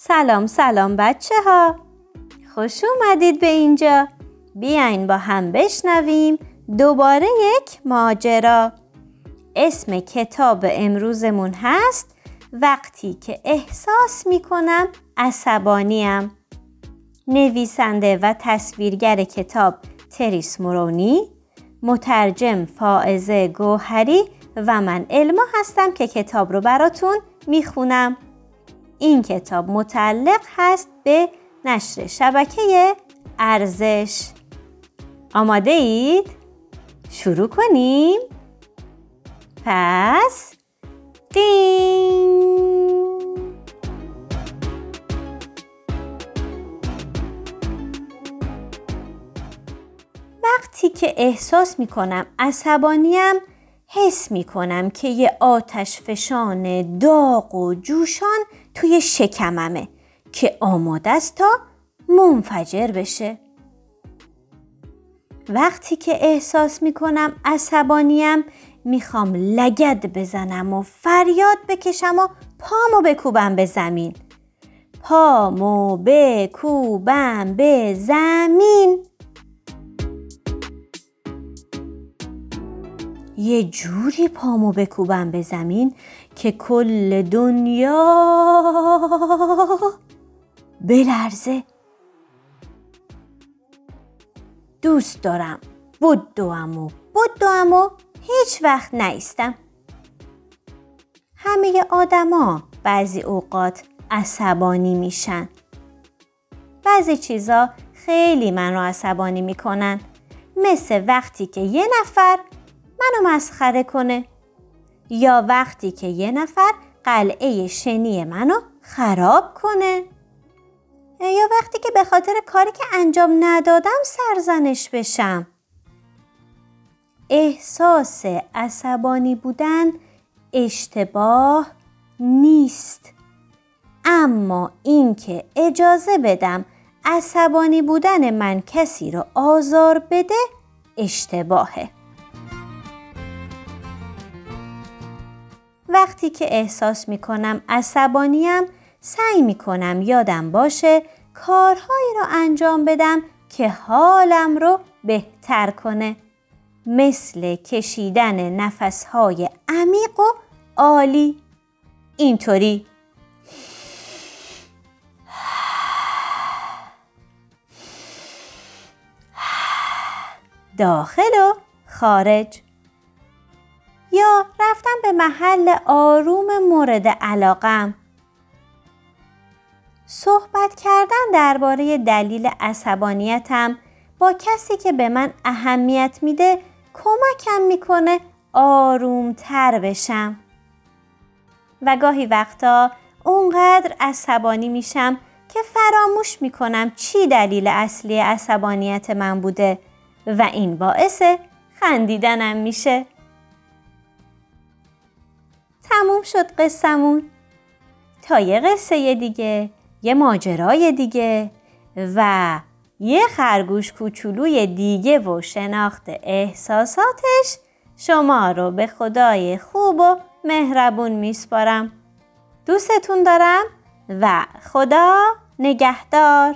سلام سلام بچه ها خوش اومدید به اینجا. بیاین با هم بشنویم دوباره یک ماجرا. اسم کتاب امروزمون هست وقتی که احساس می‌کنم عصبانیم. نویسنده و تصویرگر کتاب تریس مورونی مترجم فائزه گوهری و من علما هستم که کتاب رو براتون می‌خونم. این کتاب متعلق هست به نشر شبکه ارزش آماده اید؟ شروع کنیم؟ پس دین وقتی که احساس می کنم عصبانیم حس می کنم که یه آتش فشان داغ و جوشان توی شکممه که آماده است تا منفجر بشه. وقتی که احساس می کنم عصبانیم می‌خوام لگد بزنم و فریاد بکشم و پامو بکوبم به زمین. پامو بکوبم به زمین. یه جوری پامو بکوبم به زمین که کل دنیا بلرزه. دوست دارم. بدوم و بدوم و هیچ وقت نیستم. همه آدما بعضی اوقات عصبانی میشن. بعضی چیزا خیلی من عصبانی می‌کنن. مثل وقتی که یه نفر منو مسخره کنه. یا وقتی که یه نفر قلعه شنی منو خراب کنه. یا وقتی که به خاطر کاری که انجام ندادم سرزنش بشم. احساس عصبانی بودن اشتباه نیست. اما اینکه اجازه بدم عصبانی بودن من کسی رو آزار بده اشتباهه. وقتی که احساس می کنم عصبانیم سعی می کنم یادم باشه کارهایی رو انجام بدم که حالم رو بهتر کنه. مثل کشیدن نفسهای عمیق و عالی. اینطوری. داخل و خارج. یا رفتم به محل آروم مورد علاقم. صحبت کردن درباره دلیل عصبانیتم با کسی که به من اهمیت میده کمکم می‌کنه آرومتر بشم. و گاهی وقتا اونقدر عصبانی میشم که فراموش می‌کنم چی دلیل اصلی عصبانیت من بوده و این باعث خندیدنم میشه. تموم شد قصمون تا یه قصه دیگه یه ماجرای دیگه و یه خرگوش کوچولوی دیگه و شناخت احساساتش شما رو به خدای خوب و مهربون میسپارم. دوستتون دارم و خدا نگهدار.